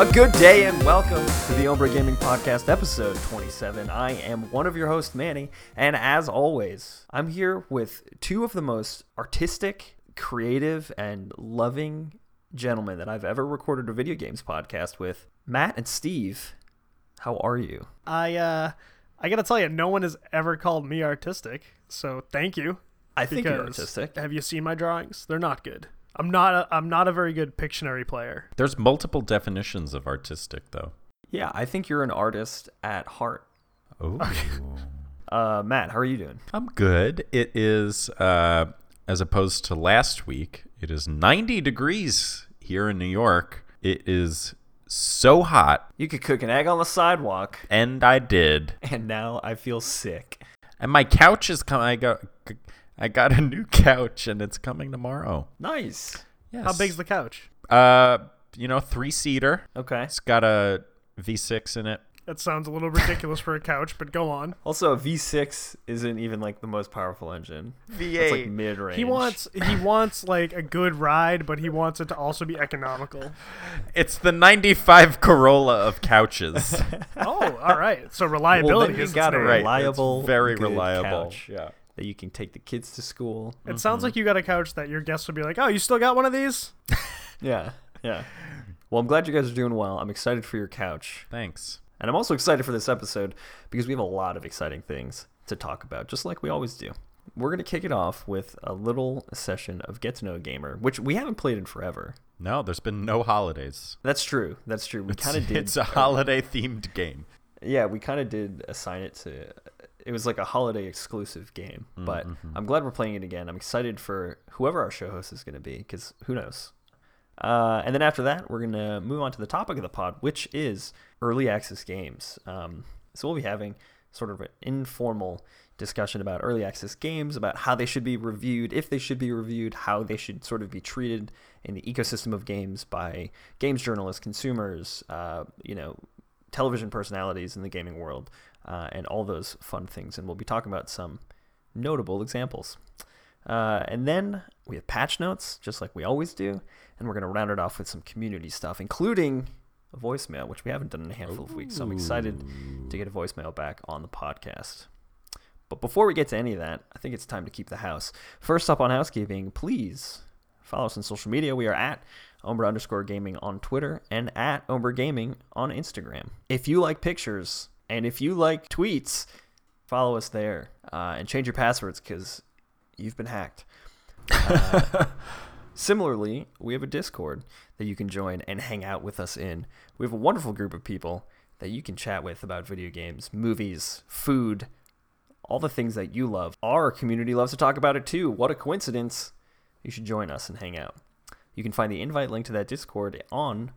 A good day and welcome to the Ombra Gaming Podcast, episode 27. I am one of your hosts, Manny, and as always, I'm here with two of the most artistic, creative, and loving gentlemen that I've ever recorded a video games podcast with Matt and Steve. How are you? I uh I gotta tell you, no one has ever called me artistic, so thank you. I think you're artistic. Have you seen my drawings? They're not good. I'm not a, I'm not a very good Pictionary player. There's multiple definitions of artistic, though. Yeah, I think you're an artist at heart. Oh, Uh, Matt, how are you doing? I'm good. It is, uh, as opposed to last week, it is 90 degrees here in New York. It is so hot, You could cook an egg on the sidewalk, and I did. and now I feel sick. And my couch is coming. I got, I got a new couch, and it's coming tomorrow. Nice. Yes. How big's the couch? Uh, you know, three seater. Okay. It's got a V6 in it. That sounds a little ridiculous for a couch, but go on. Also, a V6 isn't even like the most powerful engine. V8. It's like mid range. He wants he wants like a good ride, but he wants it to also be economical. It's the 95 Corolla of couches. Oh, all right. So reliability then you is got a its name. Right, it's reliable, very good reliable. couch Yeah. That you can take the kids to school. It sounds like you got a couch that your guests would be like, "Oh, you still got one of these?" Yeah, yeah. Well, I'm glad you guys are doing well. I'm excited for your couch, Thanks. and I'm also excited for this episode because we have a lot of exciting things to talk about, just like we always do. We're gonna kick it off with a little session of Get to Know a Gamer, which we haven't played in forever. No, there's been no holidays. That's true. That's true. We kind of did. It's a holiday themed game. Yeah, we kind of did assign it to. It was like a holiday exclusive game, but I'm glad we're playing it again. I'm excited for whoever our show host is going to be because who knows. Uh, and then after that, we're going to move on to the topic of the pod, which is early access games. Um, so we'll be having sort of an informal discussion about early access games, about how they should be reviewed, if they should be reviewed, how they should sort of be treated in the ecosystem of games by games journalists, consumers, uh, you know, television personalities in the gaming world, uh, and all those fun things. And we'll be talking about some notable examples. Uh, and then we have patch notes, just like we always do. And we're going to round it off with some community stuff, including a voicemail, which we haven't done in a handful of weeks. So I'm excited to get a voicemail back on the podcast. But before we get to any of that, I think it's time to keep the house. First up on housekeeping, please follow us on social media. We are at Ombra underscore gaming on Twitter and at Ombra Gaming on Instagram. If you like pictures and if you like tweets, follow us there uh, and change your passwords because you've been hacked. Uh, similarly, we have a Discord that you can join and hang out with us in. We have a wonderful group of people that you can chat with about video games, movies, food, all the things that you love. Our community loves to talk about it too. What a coincidence! You should join us and hang out. You can find the invite link to that Discord on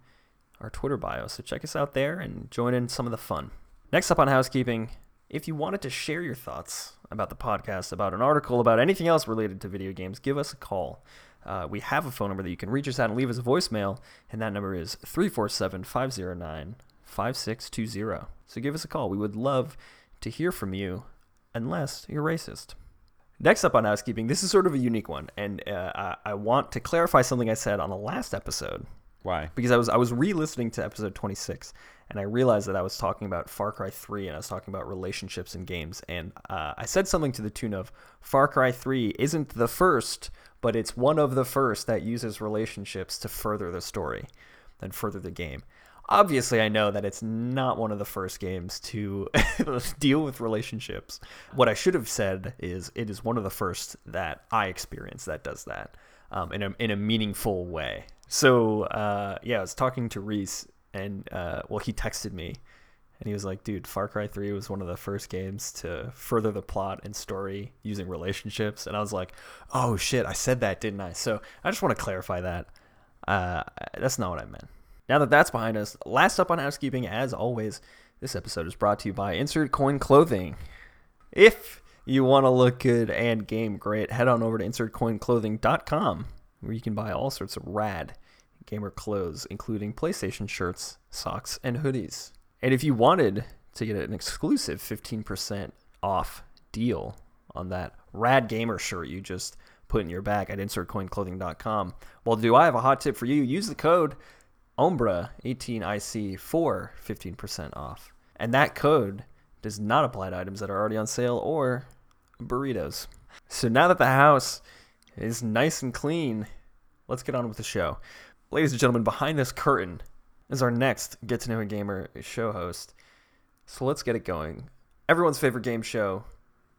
our Twitter bio, so check us out there and join in some of the fun. Next up on housekeeping, if you wanted to share your thoughts about the podcast, about an article, about anything else related to video games, give us a call. Uh, we have a phone number that you can reach us at and leave us a voicemail, and that number is 347 509 5620. So give us a call. We would love to hear from you, unless you're racist. Next up on housekeeping, this is sort of a unique one, and uh, I, I want to clarify something I said on the last episode Why? because I was I was re-listening to episode 26 and I realized that I was talking about Far Cry 3 and I was talking about relationships in games and uh, I said something to the tune of Far Cry 3 isn't the first but it's one of the first that uses relationships to further the story and further the game. Obviously, I know that it's not one of the first games to deal with relationships. What I should have said is it is one of the first that I experience that does that um, in a in a meaningful way. So uh, yeah, I was talking to Reese, and uh, well, he texted me, and he was like, "Dude, Far Cry Three was one of the first games to further the plot and story using relationships." And I was like, "Oh shit, I said that, didn't I?" So I just want to clarify that. Uh, that's not what I meant. Now that that's behind us, last up on housekeeping, as always, this episode is brought to you by Insert Coin Clothing. If you want to look good and game great, head on over to insertcoinclothing.com where you can buy all sorts of rad gamer clothes, including PlayStation shirts, socks, and hoodies. And if you wanted to get an exclusive 15% off deal on that rad gamer shirt you just put in your bag at insertcoinclothing.com, well, do I have a hot tip for you? Use the code Ombra 18IC for 15% off. And that code does not apply to items that are already on sale or burritos. So now that the house is nice and clean, let's get on with the show. Ladies and gentlemen, behind this curtain is our next Get to Know a Gamer show host. So let's get it going. Everyone's favorite game show,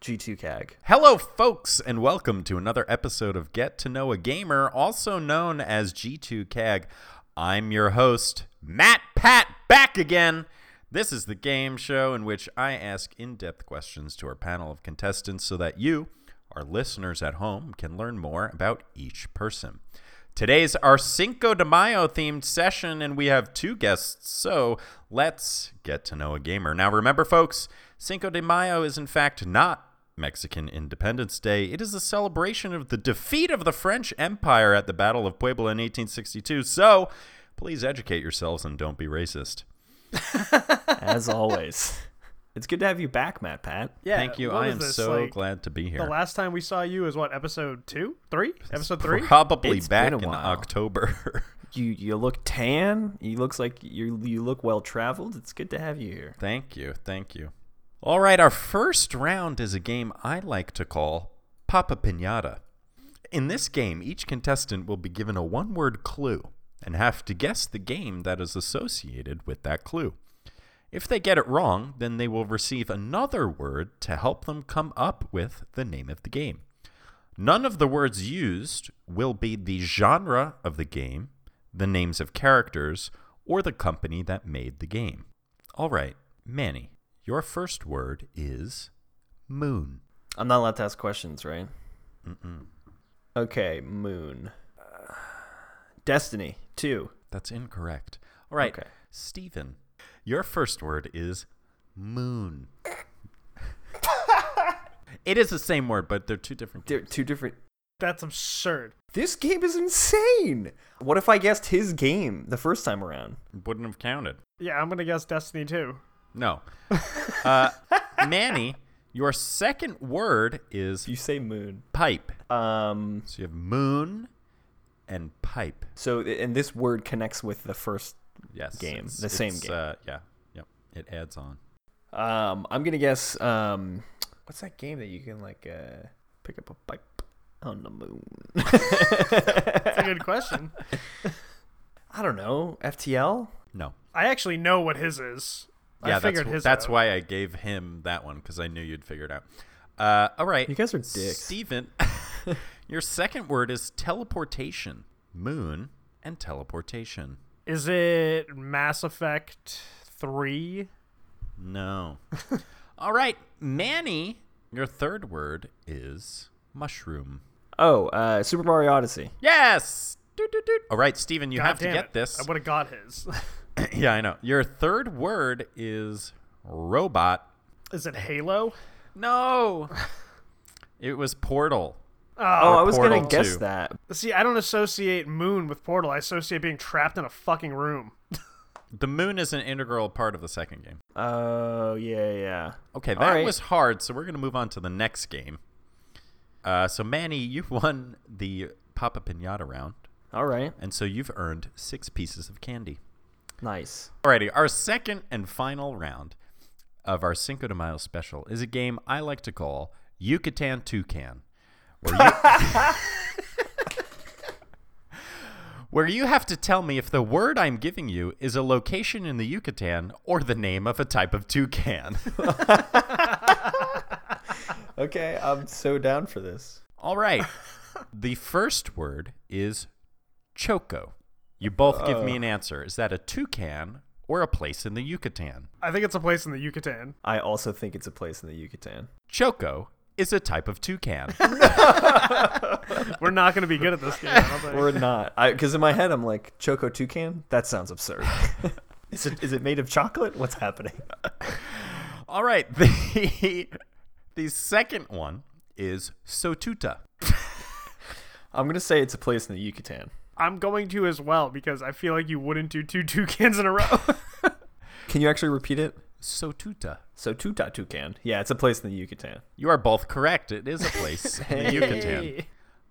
G2CAG. Hello, folks, and welcome to another episode of Get to Know a Gamer, also known as G2CAG. I'm your host, Matt Pat, back again. This is the game show in which I ask in depth questions to our panel of contestants so that you, our listeners at home, can learn more about each person. Today's our Cinco de Mayo themed session, and we have two guests, so let's get to know a gamer. Now, remember, folks, Cinco de Mayo is in fact not Mexican Independence Day. It is a celebration of the defeat of the French Empire at the Battle of Puebla in 1862, so please educate yourselves and don't be racist. As always. It's good to have you back, Matt Pat. Yeah, Thank you. I am this, so like, glad to be here. The last time we saw you is what episode two, three, episode three. Probably It's back in. October. You you look tan. You looks like you you look well traveled. It's good to have you here. Thank you. Thank you. All right, our first round is a game I like to call Papa Pinata. In this game, each contestant will be given a one word clue and have to guess the game that is associated with that clue. If they get it wrong, then they will receive another word to help them come up with the name of the game. None of the words used will be the genre of the game, the names of characters, or the company that made the game. All right, Manny, your first word is moon. I'm not allowed to ask questions, right? Mm-mm. Okay, moon. Uh, Destiny two. That's incorrect. All right, Okay. Stephen, your first word is moon. it is the same word, but they're two different. They're two different. That's absurd. This game is insane. What if I guessed his game the first time around? Wouldn't have counted. Yeah, I'm gonna guess Destiny two. No. Uh, Manny, your second word is You say moon. pipe. Um. So you have moon and pipe. So and this word connects with the first. Yes. Game, it's- the same game. Uh, yeah. Yep. It adds on. Um. I'm gonna guess. Um. What's that game that you can like uh pick up a pipe on the moon? That's a good question. I don't know. FTL. No. I actually know what his is. Yeah, I figured that's, his. that's out. why I gave him that one because I knew you'd figure it out. Uh, all right. You guys are dicks. Steven, your second word is teleportation. Moon and teleportation. Is it Mass Effect three? No. all right. Manny, your third word is mushroom. Oh, uh, Super Mario Odyssey. Yes. Doot, doot, doot. All right, Steven, you God have to get it. this. I would have got his. yeah, I know. Your third word is robot. is it Halo? No. it was portal. Oh, I was gonna Portal guess 2. that. See, I don't associate Moon with Portal. I associate being trapped in a fucking room. The moon is an integral part of the second game. Oh yeah, yeah. Okay, that right. was hard, so we're going to move on to the next game. Uh, so, Manny, you've won the Papa Pinata round, All right, and so you've earned six pieces of candy. nice. Alrighty, our second and final round of our Cinco de Mayo special is a game I like to call Yucatan Toucan, where you, where you have to tell me if the word I'm giving you is a location in the Yucatan or the name of a type of toucan. Okay, I'm so down for this. All right. the first word is choco. You both give me an oh. answer. Is that a toucan or a place in the Yucatan? I think it's a place in the Yucatan. I also think it's a place in the Yucatan. Choco is a type of toucan. We're not going to be good at this game. I don't think. Or not. Because in my head, I'm like, Choco Toucan? That sounds absurd. is, it, is it made of chocolate? What's happening? All right. The, the second one is Sotuta. I'm going to say it's a place in the Yucatan. I'm going to as well because I feel like you wouldn't do two toucans in a row. Can you actually repeat it? Sotuta. Sotuta Toucan. Yeah, it's a place in the Yucatan. You are both correct. It is a place in the Yucatan.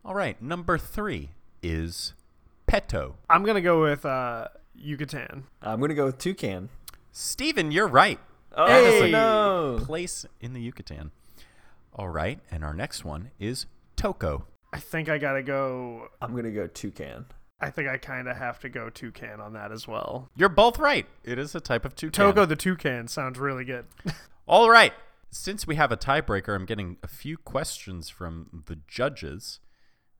All right. Number three is Peto. I'm going to go with uh, Yucatan. I'm gonna go with Toucan. Steven, you're right. Oh That is a no! place in the Yucatan. All right, and our next one is Toco. I think I gotta go. I'm gonna go Toucan. I think I kind of have to go toucan on that as well. You're both right. It is a type of toucan. Toco the toucan sounds really good. All right. Since we have a tiebreaker, I'm getting a few questions from the judges.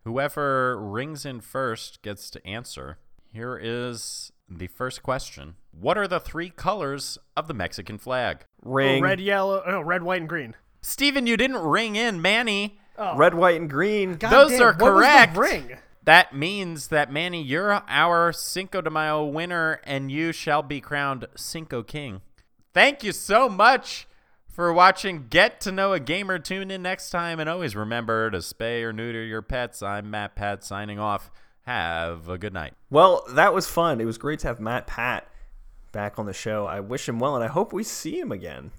Whoever rings in first gets to answer. Here is the first question What are the three colors of the Mexican flag? Ring. red, yellow, no, red, white, and green. Steven, you didn't ring in, Manny. Oh, Red, white, and green. God those damn, are what was the correct. ring. That means that, Manny, you're our Cinco de Mayo winner, and you shall be crowned Cinco King. Thank you so much for watching Get to Know a Gamer. Tune in next time, and always remember to spay or neuter your pets. I'm Matt Pat signing off. Have a good night. Well, that was fun. It was great to have Matt Pat back on the show. I wish him well, and I hope we see him again.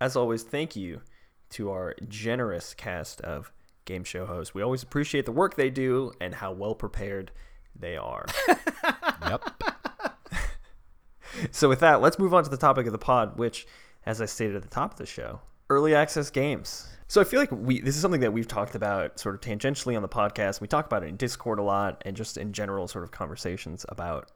As always, thank you to our generous cast of game show hosts. We always appreciate the work they do and how well prepared they are. Yep. so, with that, let's move on to the topic of the pod, which, as I stated at the top of the show, early access games. So I feel like we this is something that we've talked about sort of tangentially on the podcast. We talk about it in Discord a lot and just in general sort of conversations about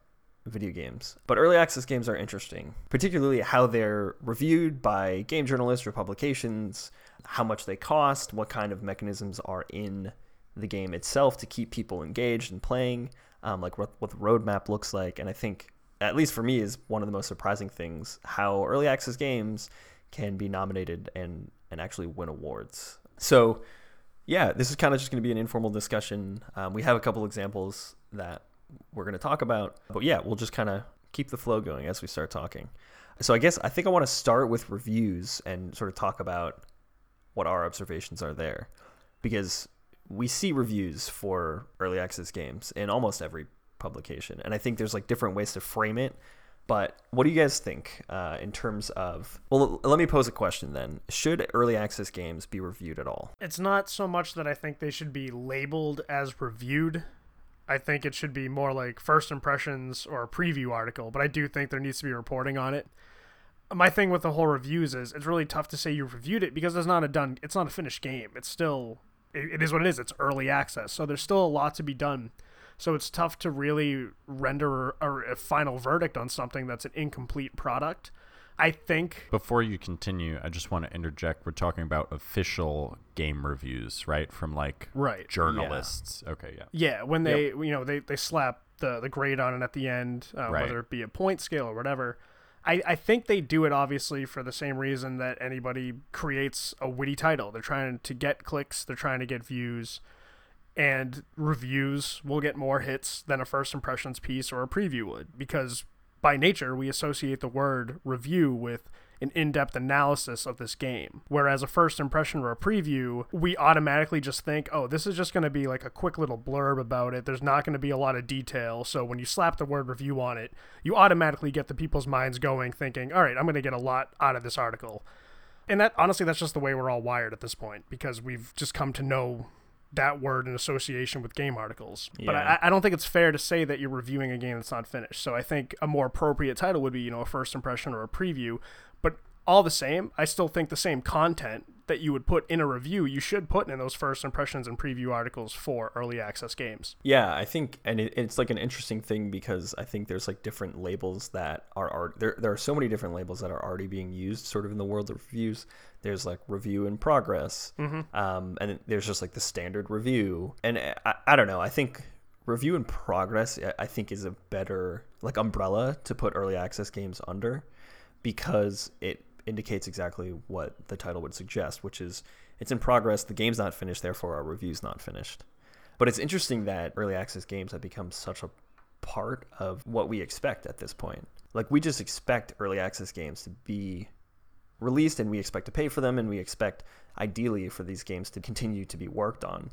video games. But early access games are interesting, particularly how they're reviewed by game journalists or publications, how much they cost, what kind of mechanisms are in the game itself to keep people engaged and playing, um, like what, what the roadmap looks like. And I think, at least for me, is one of the most surprising things how early access games can be nominated and, and actually win awards. So, yeah, this is kind of just going to be an informal discussion. Um, we have a couple examples that we're going to talk about. But yeah, we'll just kind of keep the flow going as we start talking. So I guess I think I want to start with reviews and sort of talk about what our observations are there. Because we see reviews for early access games in almost every publication. And I think there's like different ways to frame it. But what do you guys think uh, in terms of? Well, let me pose a question then. Should early access games be reviewed at all? It's not so much that I think they should be labeled as reviewed. I think it should be more like first impressions or a preview article, but I do think there needs to be reporting on it. My thing with the whole reviews is it's really tough to say you reviewed it because it's not a done it's not a finished game. It's still it, it is what it is. It's early access. So there's still a lot to be done. So it's tough to really render a, a final verdict on something that's an incomplete product. I think Before you continue, I just want to interject. We're talking about official game reviews, right? From like right. journalists. Okay, yeah. Yeah, when they you know they, they slap the the grade on it at the end, uh, Right. whether it be a point scale or whatever. I, I think they do it obviously for the same reason that anybody creates a witty title. They're trying to get clicks, they're trying to get views, and reviews will get more hits than a first impressions piece or a preview would because by nature we associate the word review with an in-depth analysis of this game whereas a first impression or a preview we automatically just think oh this is just going to be like a quick little blurb about it there's not going to be a lot of detail so when you slap the word review on it you automatically get the people's minds going thinking all right i'm going to get a lot out of this article and that honestly that's just the way we're all wired at this point because we've just come to know that word in association with game articles. But I, I don't think it's fair to say that you're reviewing a game that's not finished. So I think a more appropriate title would be, you know, a first impression or a preview. But all the same, I still think the same content that you would put in a review, you should put in those first impressions and preview articles for early access games. Yeah, I think, and it, it's like an interesting thing because I think there's like different labels that are, are there. There are so many different labels that are already being used, sort of in the world of reviews. There's like review in progress, um, and there's just like the standard review. And I, I don't know. I think review in progress, I think, is a better like umbrella to put early access games under because it indicates exactly what the title would suggest, which is it's in progress. The game's not finished, therefore our review's not finished. But it's interesting that early access games have become such a part of what we expect at this point. Like we just expect early access games to be released and we expect to pay for them and we expect ideally for these games to continue to be worked on.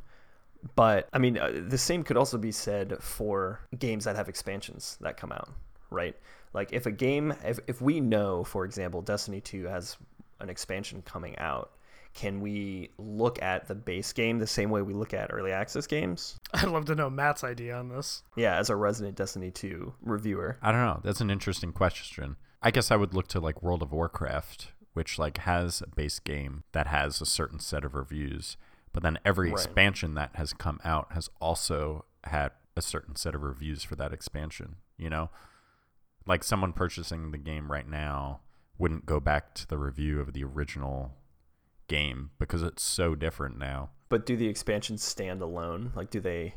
But I mean, uh, the same could also be said for games that have expansions that come out, right? Like if a game, if, if we know, for example, Destiny 2 has an expansion coming out, can we look at the base game the same way we look at early access games? I'd love to know Matt's idea on this. Yeah, as a resident Destiny 2 reviewer. I don't know. That's an interesting question. I guess I would look to like World of Warcraft, which like has a base game that has a certain set of reviews, but then every Right. expansion that has come out has also had a certain set of reviews for that expansion, you know? Like someone purchasing the game right now wouldn't go back to the review of the original game because it's so different now. But do the expansions stand alone? Like do they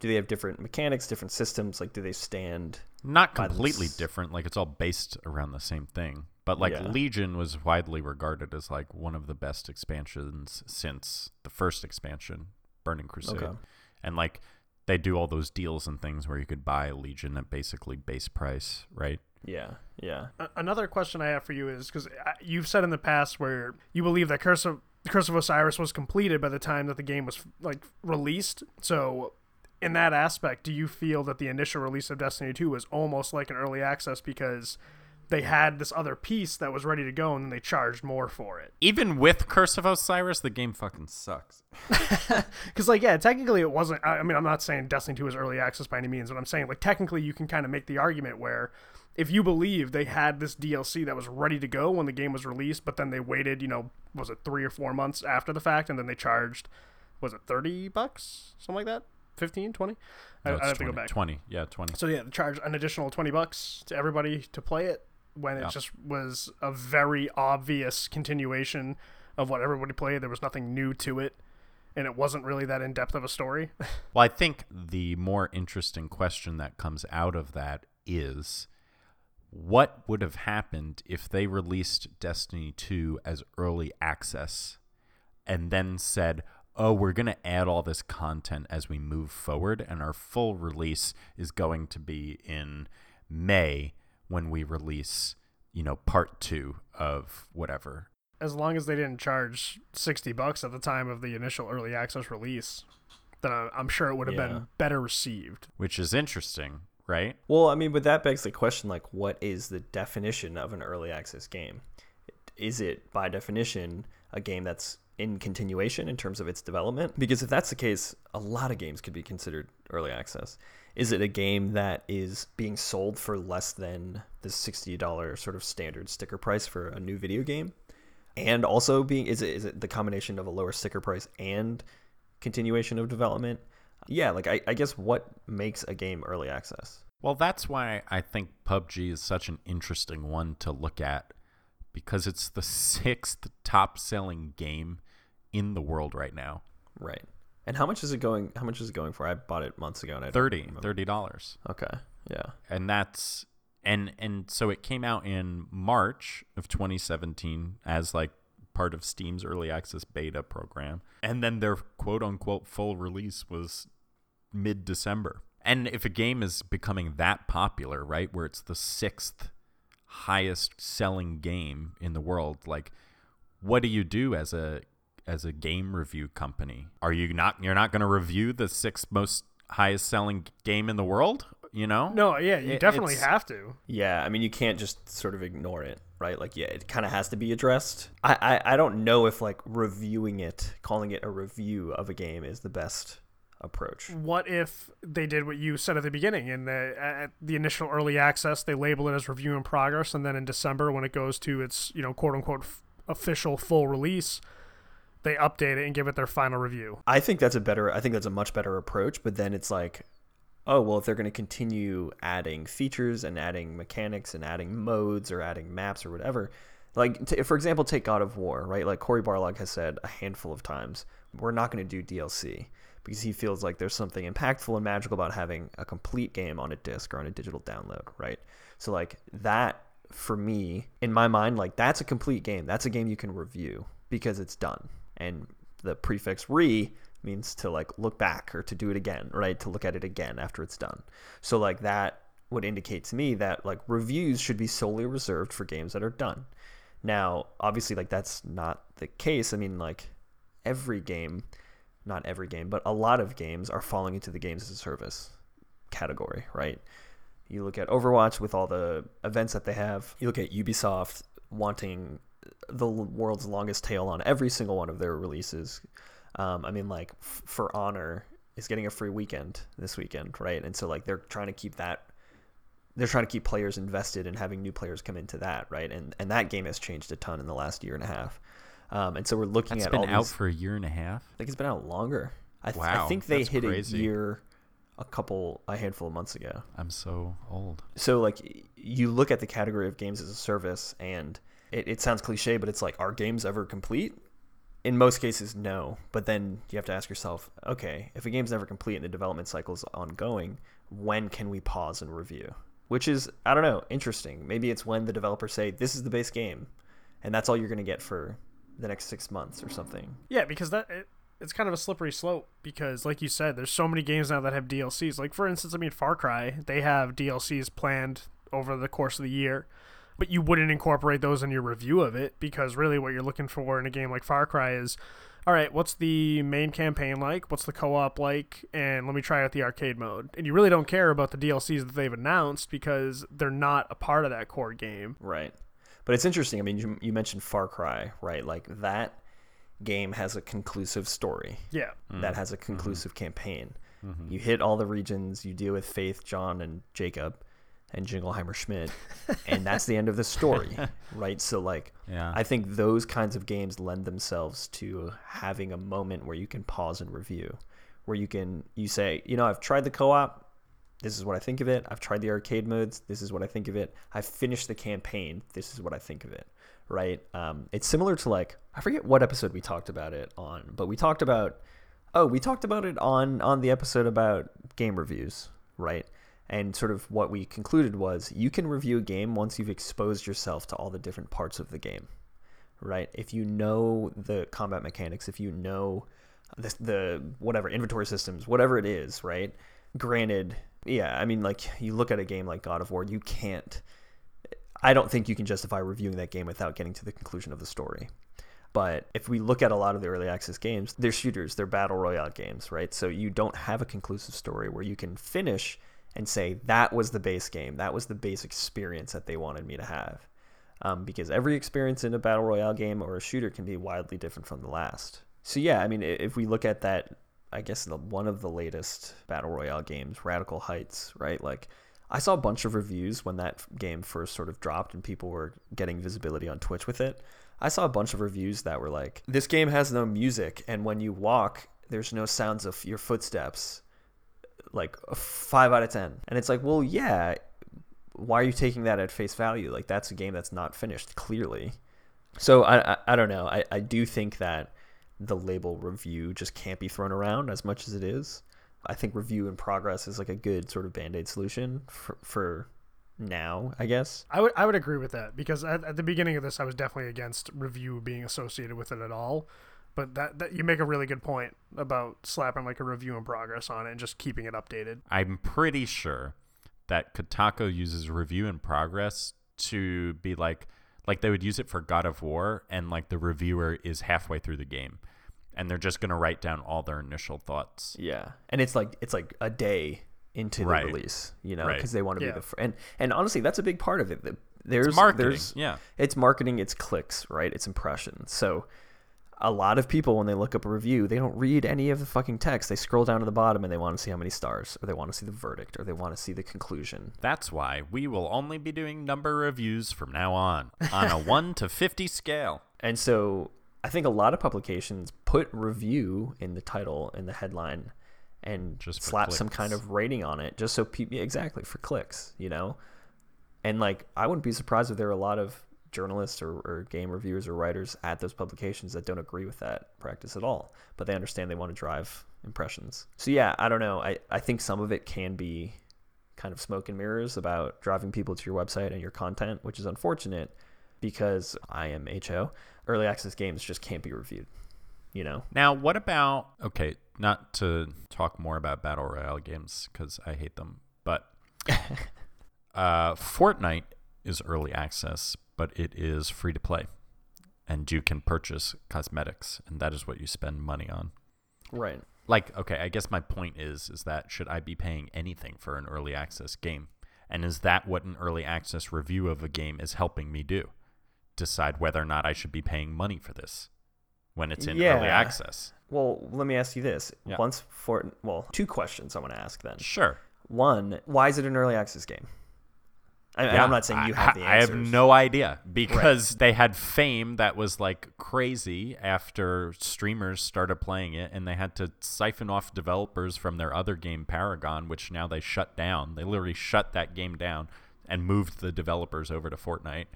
do they have different mechanics, different systems? Like do they stand Not completely this- different, like it's all based around the same thing. But like Yeah. Legion was widely regarded as like one of the best expansions since the first expansion, Burning Crusade. Okay. And like they do all those deals and things where you could buy Legion at basically base price, right? Yeah, yeah. A- Another question I have for you is because you've said in the past where you believe that Curse of Curse of Osiris was completed by the time that the game was like released. So, in that aspect, do you feel that the initial release of Destiny 2 was almost like an early access because they had this other piece that was ready to go and then they charged more for it? Even with Curse of Osiris, the game fucking sucks. Because, like, yeah, technically it wasn't. I I mean, I'm not saying Destiny 2 is early access by any means, but I'm saying, like, technically you can kind of make the argument where if you believe they had this DLC that was ready to go when the game was released, but then they waited, you know, was it three or four months after the fact, and then they charged, was it 30 bucks? Something like that? 15, 20? I, No, it's have to go 20, back. 20. Yeah, 20. So, yeah, they charged an additional 20 bucks to everybody to play it when it Yeah. just was a very obvious continuation of what everybody played. There was nothing new to it. And it wasn't really that in depth of a story. Well, I think the more interesting question that comes out of that is what would have happened if they released Destiny 2 as early access and then said, oh, we're going to add all this content as we move forward, and our full release is going to be in May when we release, you know, part two of whatever. as long as they didn't charge 60 bucks at the time of the initial early access release then I- i'm sure it would have Yeah. been better received Which is interesting, right? Well, I mean, but that begs the question like what is the definition of an early access game? Is it by definition a game that's in continuation in terms of its development? Because if that's the case, a lot of games could be considered early access. Is it a game that is being sold for less than the $60 sort of standard sticker price for a new video game? And also being is it is it the combination of a lower sticker price and continuation of development? Yeah, like I, I guess what makes a game early access? Well, that's why I think PUBG is such an interesting one to look at because it's the sixth top selling game in the world right now. Right. And how much is it going? How much is it going for? I bought it months ago, and I don't 30 remember. $30. Okay. Yeah. And that's and and so it came out in March of 2017 as like part of Steam's early access beta program. And then their quote unquote full release was mid December. And if a game is becoming that popular, right, where it's the sixth highest selling game in the world, like what do you do as a as a game review company? Are you not you're not going to review the sixth most highest selling game in the world, you know? no yeah you It- definitely have to Yeah. I mean, you can't just sort of ignore it, right? Like, yeah, it kind of has to be addressed. I, I I don't know if like reviewing it, calling it a review of a game, is the best approach. what if they did what you said at the beginning in the at the initial early access they label it as review in progress and then in december when it goes to its you know quote unquote f- official full release they update it and give it their final review I think that's a better. I think that's a much better approach. But then it's like, oh well, if they're going to continue adding features and adding mechanics and adding modes or adding maps or whatever, like t- for example, take God of War, right? Like Cory Barlog has said a handful of times, we're not going to do DLC because he feels like there's something impactful and magical about having a complete game on a disc or on a digital download, right? So like that for me, in my mind, like that's a complete game. That's a game you can review because it's done. And the prefix re means to like look back or to do it again, right? To look at it again after it's done. So like that would indicate to me that like reviews should be solely reserved for games that are done. Now, obviously like that's not the case. I mean like every game, not every game, but a lot of games are falling into the games as a service category, right? You look at Overwatch with all the events that they have. You look at Ubisoft wanting the world's longest tail on every single one of their releases. Um, I mean, like f- for Honor is getting a free weekend this weekend, right? And so like they're trying to keep that. They're trying to keep players invested and having new players come into that, right? And and that game has changed a ton in the last year and a half. Um, and so we're looking That's at been all out these, for a year and a half. I think it's been out longer. I, th- I think they hit crazy. a year, a couple, a handful of months ago. I'm so old. So like you look at the category of games as a service, and it, it sounds cliche, but it's like, are games ever complete? In most cases, no. But then you have to ask yourself, okay, if a game's never complete and the development cycle is ongoing, when can we pause and review? Which is, I don't know, interesting. Maybe it's when the developers say, this is the base game, and that's all you're going to get for the next six months or something. Yeah, because that it, it's kind of a slippery slope because, like you said, there's so many games now that have DLCs. Like for instance, I mean, Far Cry, they have DLCs planned over the course of the year, but you wouldn't incorporate those in your review of it because really what you're looking for in a game like Far Cry is, all right, what's the main campaign like? What's the co-op like? And let me try out the arcade mode. And you really don't care about the DLCs that they've announced because they're not a part of that core game. Right. But it's interesting. I mean, you, you mentioned Far Cry, right? Like that game has a conclusive story Yeah. that has a conclusive campaign. Mm-hmm. You hit all the regions, you deal with Faith, John, and Jacob, and Jingleheimer Schmidt, and that's the end of the story, right? So, like, Yeah. I think those kinds of games lend themselves to having a moment where you can pause and review, where you can you say, you know, I've tried the co-op, this is what I think of it. I've tried the arcade modes, this is what I think of it. I've finished the campaign, this is what I think of it. Right? Um, it's similar to like I forget what episode we talked about it on, but we talked about oh we talked about it on on the episode about game reviews, right? And sort of what we concluded was you can review a game once you've exposed yourself to all the different parts of the game right? If you know the combat mechanics, if you know the, the whatever inventory systems, whatever it is, right? Granted, yeah, I mean, like you look at a game like God of War, you can't. I don't think you can justify reviewing that game without getting to the conclusion of the story. But if we look at a lot of the early access games, they're shooters, they're battle royale games, right? So you don't have a conclusive story where you can finish and say that was the base game, that was the base experience that they wanted me to have um, because every experience in a battle royale game or a shooter can be wildly different from the last. So yeah, I mean, if we look at that, I guess the, one of the latest battle royale games, Radical Heights, right? Like, I saw a bunch of reviews when that game first sort of dropped and people were getting visibility on Twitch with it. I saw a bunch of reviews that were like, "This game has no music, and when you walk, there's no sounds of your footsteps." Like a five out of ten, and it's like, well, yeah, why are you taking that at face value? Like that's a game that's not finished clearly. So I I, I don't know. I, I do think that the label review just can't be thrown around as much as it is. I think review in progress is like a good sort of band-aid solution for, for now, I guess. I would I would agree with that because at, at the beginning of this I was definitely against review being associated with it at all. But that, that you make a really good point about slapping like a review in progress on it and just keeping it updated. I'm pretty sure that Kotaku uses review in progress to be like like they would use it for God of War and like the reviewer is halfway through the game and they're just going to write down all their initial thoughts. Yeah, and it's like it's like a day into Right. the release, you know, Right. because they want to Yeah. be the fr- and and honestly, that's a big part of it. The- There's marketing, There's, yeah. it's marketing, it's clicks, right? It's impressions. So a lot of people when they look up a review, they don't read any of the fucking text. They scroll down to the bottom and they want to see how many stars, or they want to see the verdict, or they want to see the conclusion. That's why we will only be doing number reviews from now on on a 1 to 50 scale. And so I think a lot of publications put review in the title in the headline and Just slap some kind of rating on it just so people exactly for clicks, you know. And like I wouldn't be surprised if there are a lot of journalists or, or game reviewers or writers at those publications that don't agree with that practice at all, but they understand they want to drive impressions. So yeah, I don't know. I, I think some of it can be kind of smoke and mirrors about driving people to your website and your content, which is unfortunate because I am HO. Early access games just can't be reviewed. You know? Now, what about okay, not to talk more about battle royale games cuz I hate them, but uh Fortnite is early access, but it is free to play. And you can purchase cosmetics, and that is what you spend money on. Right. Like, okay, I guess my point is is that should I be paying anything for an early access game? And is that what an early access review of a game is helping me do? decide whether or not I should be paying money for this when it's in early access. Well, let me ask you this. Yeah. Once for well, two questions I want to ask then. Sure. One, why is it an early access game? I, Yeah, I'm not saying you have the I have no idea because they had fame that was like crazy after streamers started playing it, and they had to siphon off developers from their other game, Paragon, which now they shut down. They literally shut that game down and moved the developers over to Fortnite.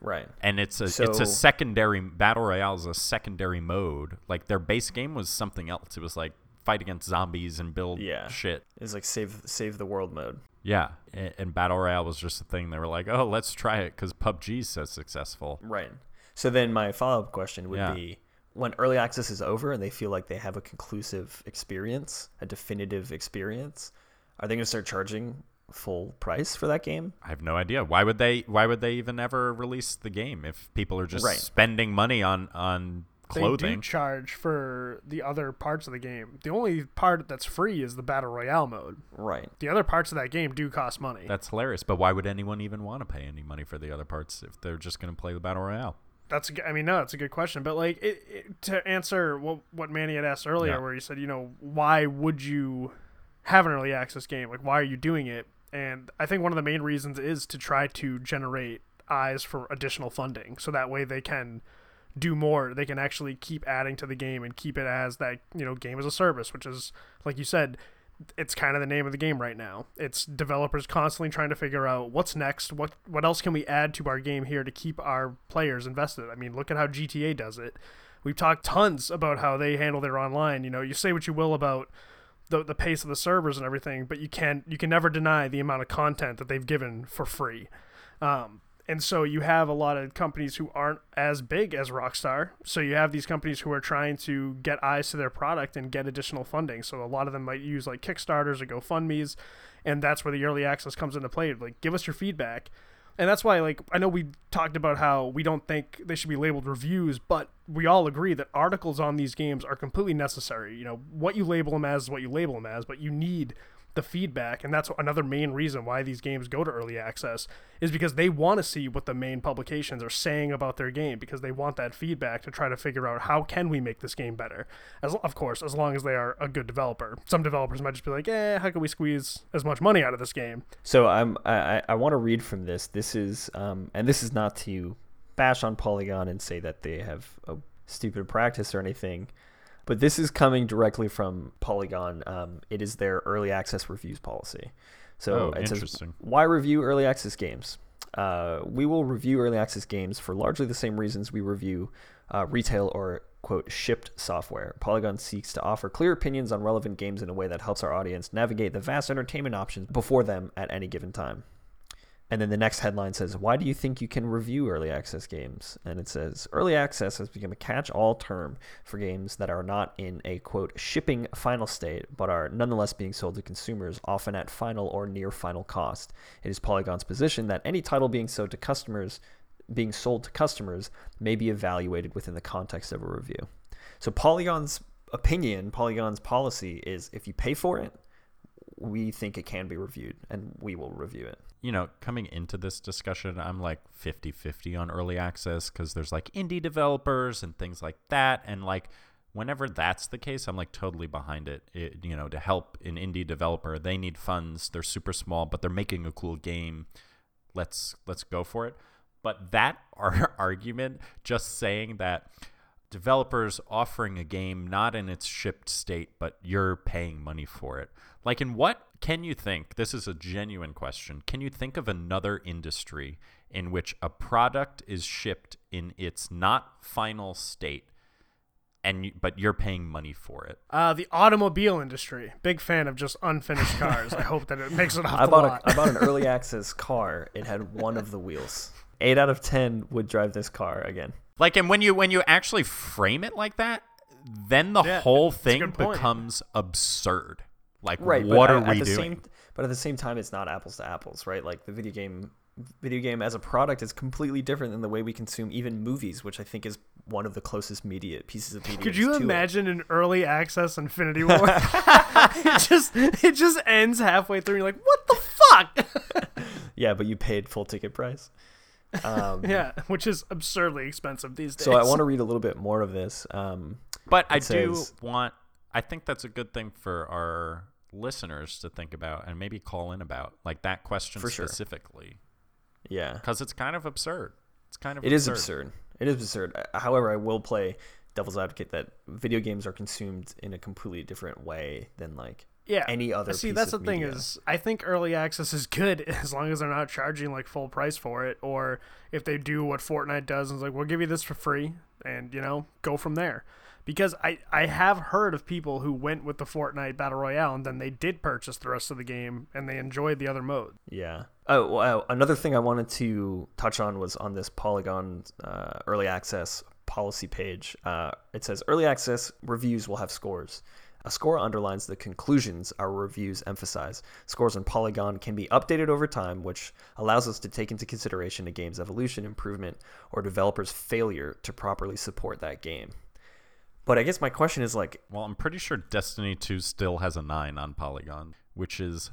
Right. And it's a it's a secondary battle royale is a secondary mode. Like their base game was something else. It was like fight against zombies and build Yeah. shit. It's like save save the world mode. Yeah, and, and battle royale was just a thing. They were like, "Oh, let's try it because PUBG's so successful." Right. So then my follow up question would Yeah. be when early access is over and they feel like they have a conclusive experience, a definitive experience, are they going to start charging full price for that game? I have no idea. Why would they? Why would they even ever release the game if people are just Right. spending money on on They do charge for the other parts of the game. The only part that's free is the battle royale mode. Right. The other parts of that game do cost money. That's hilarious. But why would anyone even want to pay any money for the other parts if they're just going to play the battle royale? That's a I mean no, it's a good question, but like it, it, to answer what what Manny had asked earlier, Yeah. where he said, you know, why would you have an early access game? Like, why are you doing it? And I think one of the main reasons is to try to generate eyes for additional funding, so that way they can do more. They can actually keep adding to the game and keep it as that you know game as a service, which is like you said. It's kind of the name of the game right now. It's developers constantly trying to figure out what's next, what what else can we add to our game here to keep our players invested. I mean, look at how GTA does it. We've talked tons about how they handle their online. You know, you say what you will about the the pace of the servers and everything, but you can you can never deny the amount of content that they've given for free. Um, and so you have a lot of companies who aren't as big as Rockstar. So you have these companies who are trying to get eyes to their product and get additional funding. So a lot of them might use like Kickstarters or GoFundMe's, and that's where the early access comes into play. Like, give us your feedback. And that's why, like, I know we talked about how we don't think they should be labeled reviews, but we all agree that articles on these games are completely necessary. You know, what you label them as is what you label them as, but you need the feedback. And that's another main reason why these games go to early access is because they want to see what the main publications are saying about their game because they want that feedback to try to figure out how can we make this game better. As of course, as long as they are a good developer. Some developers might just be like, "Eh, how can we squeeze as much money out of this game?" So I'm I, I- want to read from this. This is um and this is not to bash on Polygon and say that they have a stupid practice or anything, but this is coming directly from Polygon. Um, it is their early access reviews policy. So Oh, it says, why review early access games? Uh, we will review early access games for largely the same reasons we review uh, retail or quote shipped software. Polygon seeks to offer clear opinions on relevant games in a way that helps our audience navigate the vast entertainment options before them at any given time. And then the next headline says, Why do you think you can review early access games? And it says, Early access has become a catch all term for games that are not in a quote shipping final state, but are nonetheless being sold to consumers, often at final or near final cost. It is Polygon's position that any title being sold to customers being sold to customers may be evaluated within the context of a review. So Polygon's opinion, Polygon's policy is if you pay for it, we think it can be reviewed and we will review it. You know, coming into this discussion, I'm like 50 50 on early access because there's like indie developers and things like that. And like, whenever that's the case, I'm like totally behind it. it. You know, to help an indie developer, they need funds. They're super small, but they're making a cool game. Let's let's go for it. But that ar- argument, just saying that developers offering a game not in its shipped state, but you're paying money for it. Like, in what can you think? This is a genuine question. Can you think of another industry in which a product is shipped in its not final state, and you, but you're paying money for it? Uh, the automobile industry. Big fan of just unfinished cars. I hope that it makes it off I the bought lot. a, I bought an early access car. It had one of the wheels. Eight out of ten would drive this car again. Like, and when you when you actually frame it like that, then the Yeah, whole thing becomes absurd. Like, Right. what are at, at we the doing? Same, but at the same time, it's not apples to apples, right? Like the video game, video game as a product is completely different than the way we consume even movies, which I think is one of the closest media pieces of media. Could you to it. imagine an early access Infinity War? it just it just ends halfway through. And you're like, what the fuck? Yeah, but you paid full ticket price. Um, Yeah, which is absurdly expensive these days. So I want to read a little bit more of this. Um, But I It do want. I think that's a good thing for our listeners to think about and maybe call in about, like that question For sure. specifically, yeah, because it's kind of absurd. It's kind of it is absurd. absurd. It is absurd. Uh, However, I will play devil's advocate that video games are consumed in a completely different way than like yeah. any other. See, that's the thing media. is, I think early access is good as long as they're not charging like full price for it, or if they do what Fortnite does and is like, we'll give you this for free, and you know, go from there. Because I I have heard of people who went with the Fortnite battle royale and then they did purchase the rest of the game and they enjoyed the other mode. Yeah. Oh, well, another thing I wanted to touch on was on this Polygon uh, early access policy page. Uh, it says early access reviews will have scores. A score underlines the conclusions our reviews emphasize. Scores on Polygon can be updated over time, which allows us to take into consideration a game's evolution, improvement, or developer's failure to properly support that game. But I guess my question is like, Well, I'm pretty sure Destiny 2 still has a 9 on Polygon, which is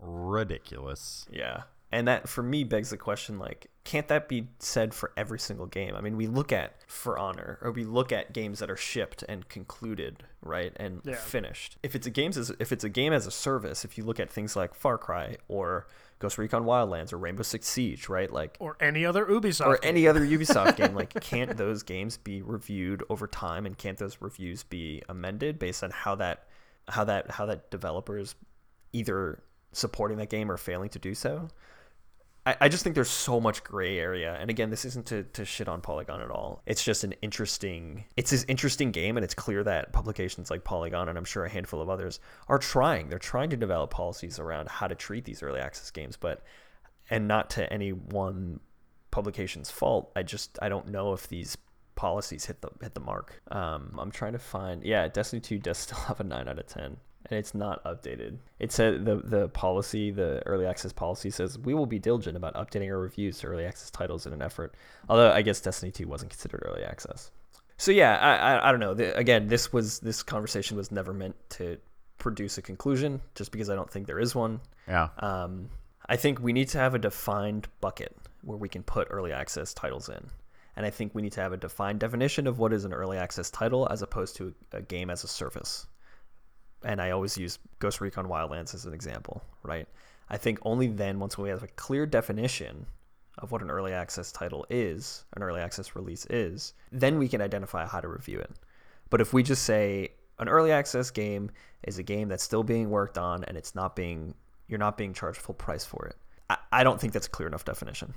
ridiculous. Yeah. And that for me begs the question like, can't that be said for every single game? I mean, we look at For Honor or we look at games that are shipped and concluded, right? And Yeah. finished. If it's a games as if it's a game as a service, if you look at things like Far Cry or Ghost Recon Wildlands or Rainbow Six Siege, right? Like Or any other Ubisoft. or game. any other Ubisoft game, like can't those games be reviewed over time and can't those reviews be amended based on how that how that how that developer is either supporting that game or failing to do so? I, just think there's so much gray area. And again, this isn't to, to shit on Polygon at all. It's just an interesting it's this interesting game and it's clear that publications like Polygon and I'm sure a handful of others are trying. They're trying to develop policies around how to treat these early access games, but and not to any one publication's fault. I just I don't know if these policies hit the hit the mark. Um, I'm trying to find. Yeah, Destiny 2 does still have a nine out of ten, and it's not updated. It said the the policy, the early access policy says we will be diligent about updating our reviews to early access titles in an effort. Although I guess Destiny 2 wasn't considered early access. So yeah, I I, I don't know. The, again, this was this conversation was never meant to produce a conclusion, just because I don't think there is one. Yeah. Um, I think we need to have a defined bucket where we can put early access titles in. And I think we need to have a defined definition of what is an early access title as opposed to a game as a service. And I always use Ghost Recon Wildlands as an example, right? I think only then, once we have a clear definition of what an early access title is, an early access release is, then we can identify how to review it. But if we just say an early access game is a game that's still being worked on and it's not being you're not being charged full price for it. I, I don't think that's a clear enough definition.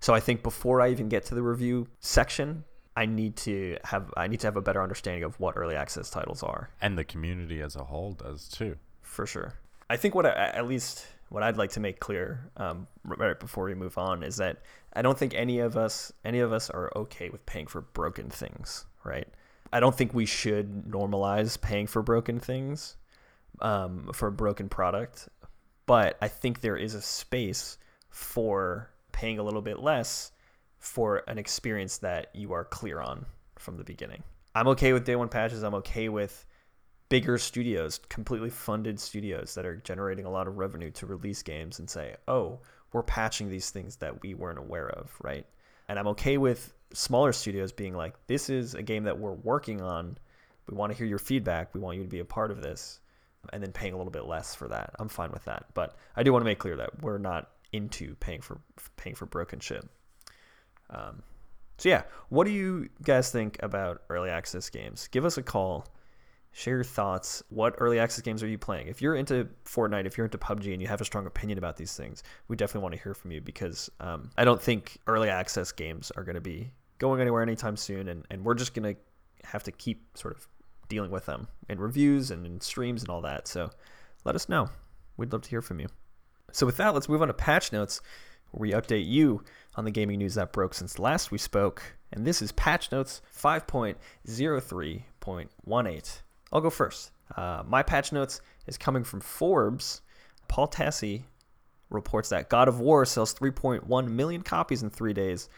So I think before I even get to the review section, I need to have I need to have a better understanding of what early access titles are And the community as a whole does too. for sure. I think what I, at least what I'd like to make clear um, right before we move on is that I don't think any of us any of us are okay with paying for broken things, right? I don't think we should normalize paying for broken things, um, for a broken product, but I think there is a space for paying a little bit less for an experience that you are clear on from the beginning. I'm okay with day one patches. I'm okay with bigger studios, completely funded studios that are generating a lot of revenue to release games and say, oh, we're patching these things that we weren't aware of, right? And I'm okay with smaller studios being like, this is a game that we're working on. We want to hear your feedback. We want you to be a part of this. And then paying a little bit less for that. I'm fine with that. But I do want to make clear that we're not into paying for paying for broken shit. Um, so yeah, what do you guys think about early access games? Give us a call share your thoughts. What early access games are you playing? If you're into Fortnite, if you're into PUBG, and you have a strong opinion about these things, we definitely want to hear from you because um, I don't think early access games are going to be going anywhere anytime soon, and, and we're just going to have to keep sort of dealing with them in reviews and in streams and all that. So let us know. We'd love to hear from you. So with that, let's move on to patch notes, where we update you on the gaming news that broke since last we spoke. And this is patch notes 5.03.18. I'll go first. Uh, my patch notes is coming from Forbes. Paul Tassi reports that God of War sells 3.1 million copies in three days,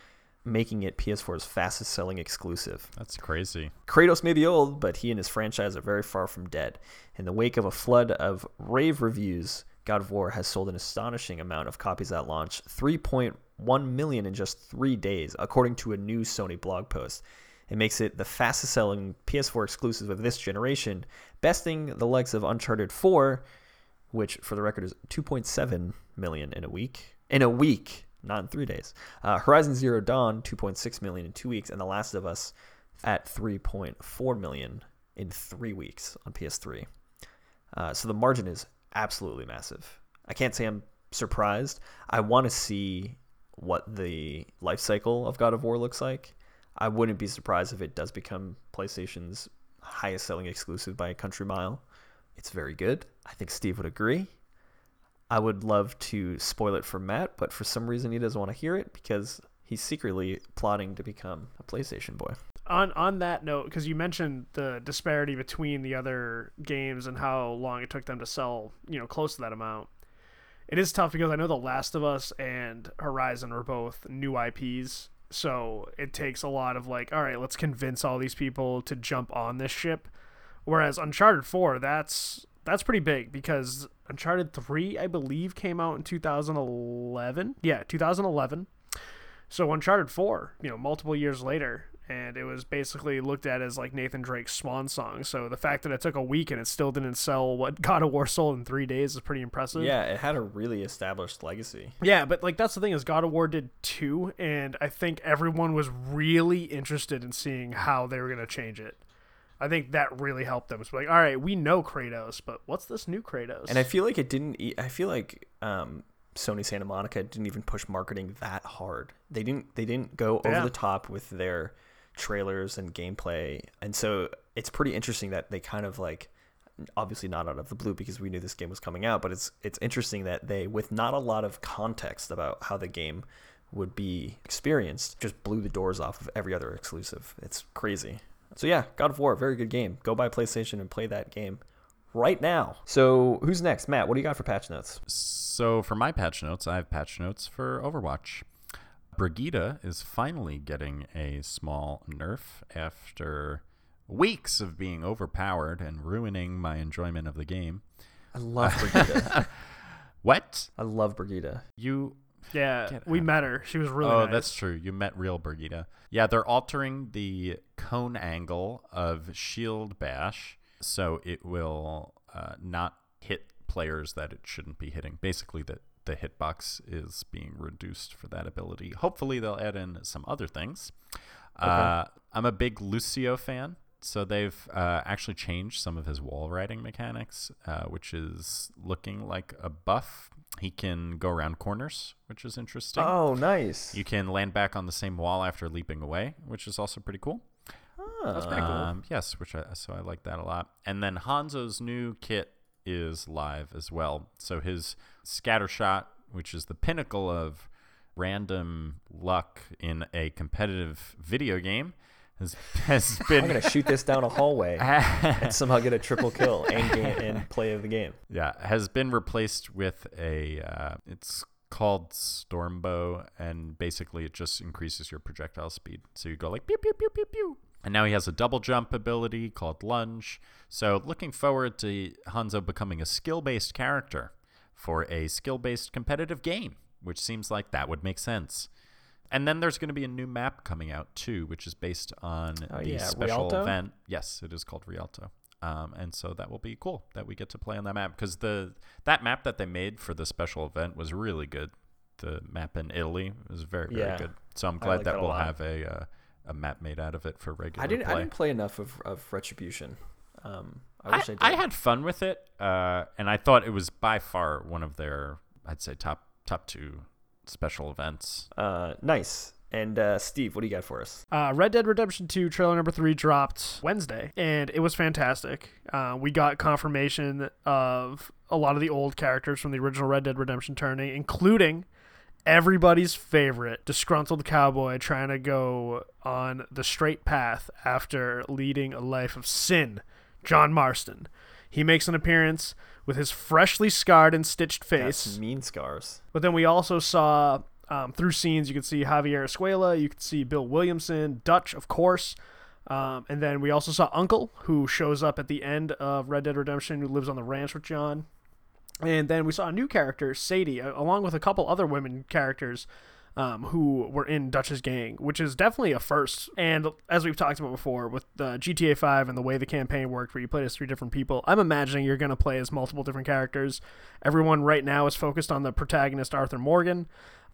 making it PS4's fastest selling exclusive. That's crazy. Kratos may be old, but he and his franchise are very far from dead. In the wake of a flood of rave reviews, God of War has sold an astonishing amount of copies at launch 3.1 million in just three days, according to a new Sony blog post. It makes it the fastest selling PS4 exclusive of this generation, besting the likes of Uncharted 4, which for the record is 2.7 million in a week. In a week, not in three days. Uh, Horizon Zero Dawn, 2.6 million in two weeks, and The Last of Us at 3.4 million in three weeks on PS3. Uh, so the margin is absolutely massive. I can't say I'm surprised. I want to see what the life cycle of God of War looks like. I wouldn't be surprised if it does become PlayStation's highest selling exclusive by a country mile. It's very good. I think Steve would agree. I would love to spoil it for Matt, but for some reason he doesn't want to hear it because he's secretly plotting to become a PlayStation boy. On on that note, because you mentioned the disparity between the other games and how long it took them to sell, you know, close to that amount. It is tough because I know The Last of Us and Horizon are both new IPs, so it takes a lot of like, all right, let's convince all these people to jump on this ship. Whereas Uncharted 4, that's that's pretty big because Uncharted 3, I believe, came out in 2011. Yeah, 2011. So Uncharted 4, you know, multiple years later, and it was basically looked at as like Nathan Drake's swan song. So the fact that it took a week and it still didn't sell what God of War sold in three days is pretty impressive. Yeah, it had a really established legacy. Yeah, but like that's the thing is God of War did two, and I think everyone was really interested in seeing how they were gonna change it. I think that really helped them. It's like, all right, we know Kratos, but what's this new Kratos? And I feel like it didn't. e- I feel like um, Sony Santa Monica didn't even push marketing that hard. They didn't. They didn't go over Yeah. the top with their trailers and gameplay, and so it's pretty interesting that they kind of like. Obviously not out of the blue because we knew this game was coming out, but it's it's interesting that they, with not a lot of context about how the game would be experienced, just blew the doors off of every other exclusive. It's crazy. So yeah, God of War, very good game. Go buy PlayStation and play that game right now. So who's next? Matt, what do you got for patch notes? So for my patch notes, I have patch notes for Overwatch. Brigitte is finally getting a small nerf after weeks of being overpowered and ruining my enjoyment of the game. I love Brigida. What? I love Brigida. You yeah, we met her. She was really oh, nice. that's true. You met real Brigida. Yeah, they're altering the cone angle of Shield Bash so it will uh, not hit players that it shouldn't be hitting. Basically, the the hitbox is being reduced for that ability. Hopefully, they'll add in some other things. Uh, I'm a big Lucio fan. So they've uh, actually changed some of his wall riding mechanics, uh, which is looking like a buff. He can go around corners, which is interesting. Oh, nice. You can land back on the same wall after leaping away, which is also pretty cool. That's pretty cool. Um, yes, which I so I like that a lot. And then Hanzo's new kit is live as well. So his scatter shot, which is the pinnacle of random luck in a competitive video game, has has I'm gonna shoot this down a hallway and somehow get a triple kill and game and play of the game. yeah has been replaced with a uh, it's called Stormbow, and basically it just increases your projectile speed. So you go like pew pew pew pew pew. And now he has a double jump ability called Lunge. So looking forward to Hanzo becoming a skill based character for a skill based competitive game, which seems like that would make sense. And then there's going to be a new map coming out too, which is based on Oh, the yeah, special Rialto? event. Yes, it is called Rialto. Um, and so that will be cool that we get to play on that map because the that map that they made for the special event was really good. The map in Italy was very very Yeah. good. So I'm glad like that, that we'll have a uh, a map made out of it for regular I didn't. play. I didn't play enough of, of Retribution. Um, I I, wish I, did. I had fun with it, uh, and I thought it was by far one of their, I'd say top top two special events. Uh, nice. And uh, Steve, what do you got for us? Uh, Red Dead Redemption 2 trailer number 3 dropped Wednesday, and it was fantastic. Uh, we got confirmation of a lot of the old characters from the original Red Dead Redemption turning, including everybody's favorite disgruntled cowboy trying to go on the straight path after leading a life of sin, John Marston. He makes an appearance with his freshly scarred and stitched face. That's mean scars. But then we also saw um, through scenes, you could see Javier Escuela, you could see Bill Williamson, Dutch, of course. Um, and then we also saw Uncle, who shows up at the end of Red Dead Redemption, who lives on the ranch with John. And then we saw a new character, Sadie, along with a couple other women characters. um, who were in Dutch's gang, which is definitely a first. And as we've talked about before, with the GTA 5 and the way the campaign worked, where you played as three different people, I'm imagining you're going to play as multiple different characters. Everyone right now is focused on the protagonist, Arthur Morgan.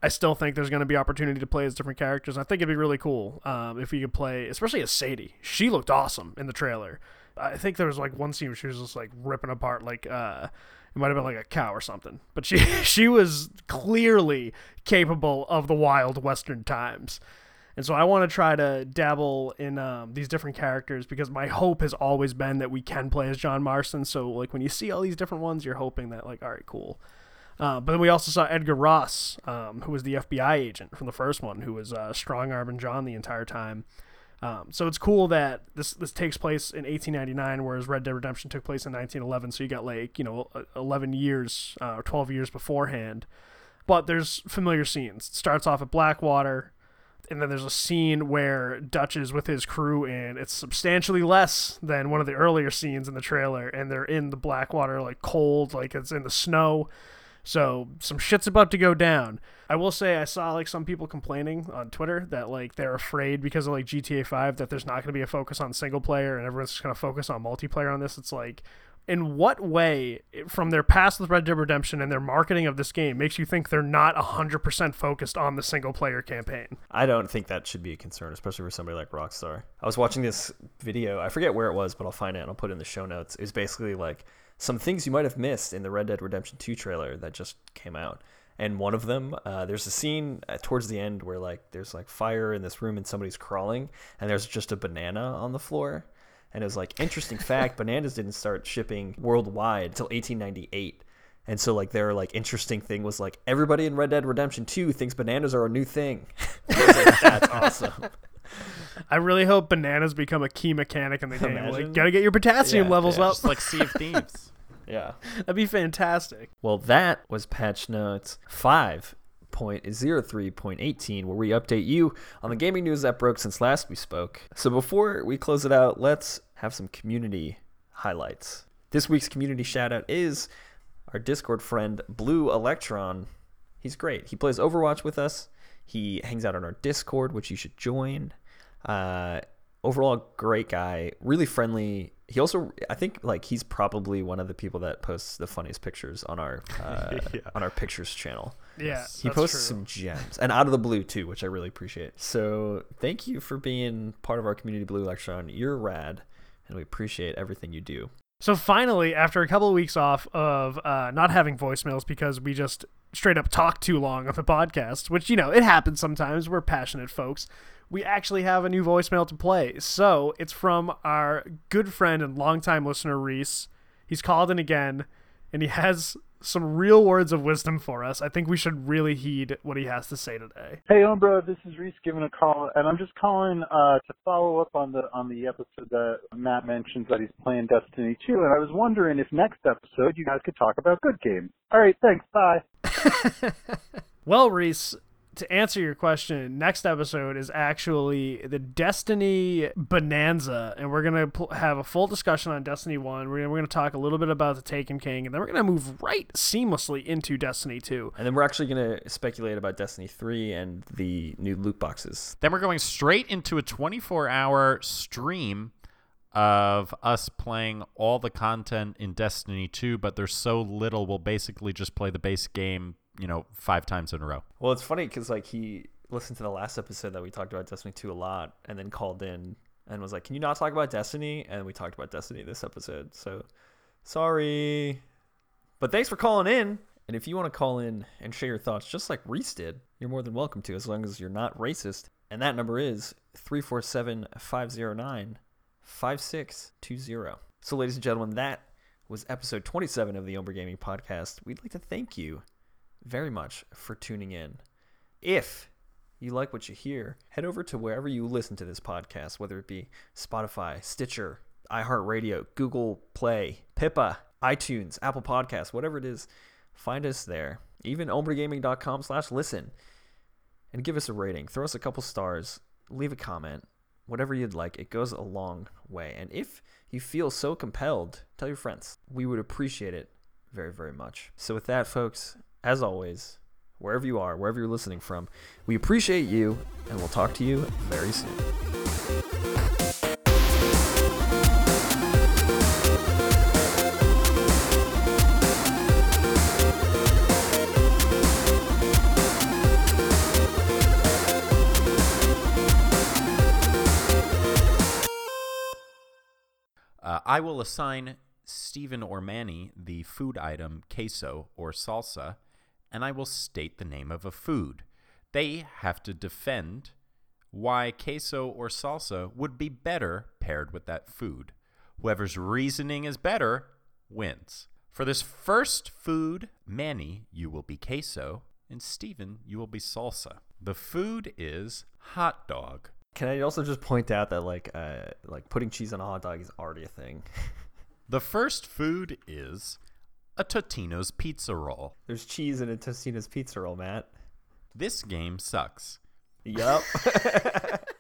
I still think there's going to be opportunity to play as different characters. I think it'd be really cool um, if you could play, especially as Sadie. She looked awesome in the trailer. I think there was like one scene where she was just like ripping apart like uh, it might have been like a cow or something. But she she was clearly capable of the wild western times. And so I want to try to dabble in um, these different characters because my hope has always been that we can play as John Marston. So like when you see all these different ones, you're hoping that like all right, cool. Uh, but then we also saw Edgar Ross, um, who was the FBI agent from the first one, who was uh, strong arming John the entire time. Um, so it's cool that this this takes place in 1899, whereas Red Dead Redemption took place in 1911. So you got like you know 11 years uh, or 12 years beforehand. But there's familiar scenes. It starts off at Blackwater, and then there's a scene where Dutch is with his crew, and it's substantially less than one of the earlier scenes in the trailer. And they're in the Blackwater, like cold, like it's in the snow. So some shit's about to go down. I will say I saw like some people complaining on Twitter that like they're afraid because of like GTA 5 that there's not going to be a focus on single player and everyone's just going to focus on multiplayer on this. It's like in what way from their past with Red Dead Redemption and their marketing of this game makes you think they're not 100% focused on the single player campaign? I don't think that should be a concern, especially for somebody like Rockstar. I was watching this video, I forget where it was, but I'll find it and I'll put it in the show notes. It was basically like some things you might have missed in the Red Dead Redemption 2 trailer that just came out. And one of them, uh, there's a scene uh, towards the end where like there's like fire in this room and somebody's crawling, and there's just a banana on the floor. And it was like interesting fact: bananas didn't start shipping worldwide until 1898. And so like their like interesting thing was like everybody in Red Dead Redemption 2 thinks bananas are a new thing. like, That's awesome. I really hope bananas become a key mechanic in the game. Like, gotta get your potassium Yeah, levels yeah. up. Just like Sea of Thieves. Yeah. That'd be fantastic. Well, that was patch notes 5.03.18, where we update you on the gaming news that broke since last we spoke. So before we close it out, let's have some community highlights. This week's community shout out is our Discord friend, Blue Electron. He's great. He plays Overwatch with us, he hangs out on our Discord, which you should join. Uh, overall, great guy, really friendly. He also, I think, like he's probably one of the people that posts the funniest pictures on our uh, Yeah. on our pictures channel. Yeah, He that's posts true. some gems and out of the blue too, which I really appreciate. So thank you for being part of our community, Blue Electron. You're rad, and we appreciate everything you do. So finally, after a couple of weeks off of uh, not having voicemails because we just straight up talk too long on the podcast, which you know it happens sometimes. We're passionate folks. We actually have a new voicemail to play. So it's from our good friend and longtime listener Reese. He's called in again, and he has some real words of wisdom for us. I think we should really heed what he has to say today. Hey, Umbra, this is Reese giving a call, and I'm just calling uh, to follow up on the on the episode that Matt mentions that he's playing Destiny 2, and I was wondering if next episode you guys could talk about good games. All right, thanks. Bye. Well, Reese, to answer your question, next episode is actually the Destiny Bonanza, and we're gonna pl- have a full discussion on Destiny One. We're gonna, we're gonna talk a little bit about the Taken King, and then we're gonna move right seamlessly into Destiny Two. And then we're actually going to speculate about Destiny 3 and the new loot boxes. Then we're going straight into a 24 hour stream of us playing all the content in Destiny 2, but there's so little, we'll basically just play the base game, you know, five times in a row. Well, it's funny because like he listened to the last episode that we talked about Destiny 2 a lot, and then called in and was like, "Can you not talk about Destiny?" And we talked about Destiny this episode. So sorry, but thanks for calling in. And if you want to call in and share your thoughts, just like Reese did, you're more than welcome to, as long as you're not racist. And that number is 347 509 5620. So, ladies and gentlemen, that was episode 27 of the Ombre Gaming Podcast. We'd like to thank you very much for tuning in. If you like what you hear, head over to wherever you listen to this podcast, whether it be Spotify, Stitcher, iHeartRadio, Google Play, Pippa, iTunes, Apple Podcasts, whatever it is, find us there. Even ombregaming.com slash listen. And give us a rating. Throw us a couple stars. Leave a comment. Whatever you'd like. It goes a long way. And if you feel so compelled, tell your friends. We would appreciate it very, very much. So with that, folks, as always, wherever you are, wherever you're listening from. We appreciate you, and we'll talk to you very soon. Uh, I will assign Stephen or Manny the food item queso or salsa, and I will state the name of a food. They have to defend why queso or salsa would be better paired with that food. Whoever's reasoning is better wins. For this first food, Manny, you will be queso, and Stephen, you will be salsa. The food is hot dog. Can I also just point out that like uh like putting cheese on a hot dog is already a thing. The first food is a Totino's pizza roll. There's cheese in a Tostino's pizza roll, Matt. This game sucks. Yup.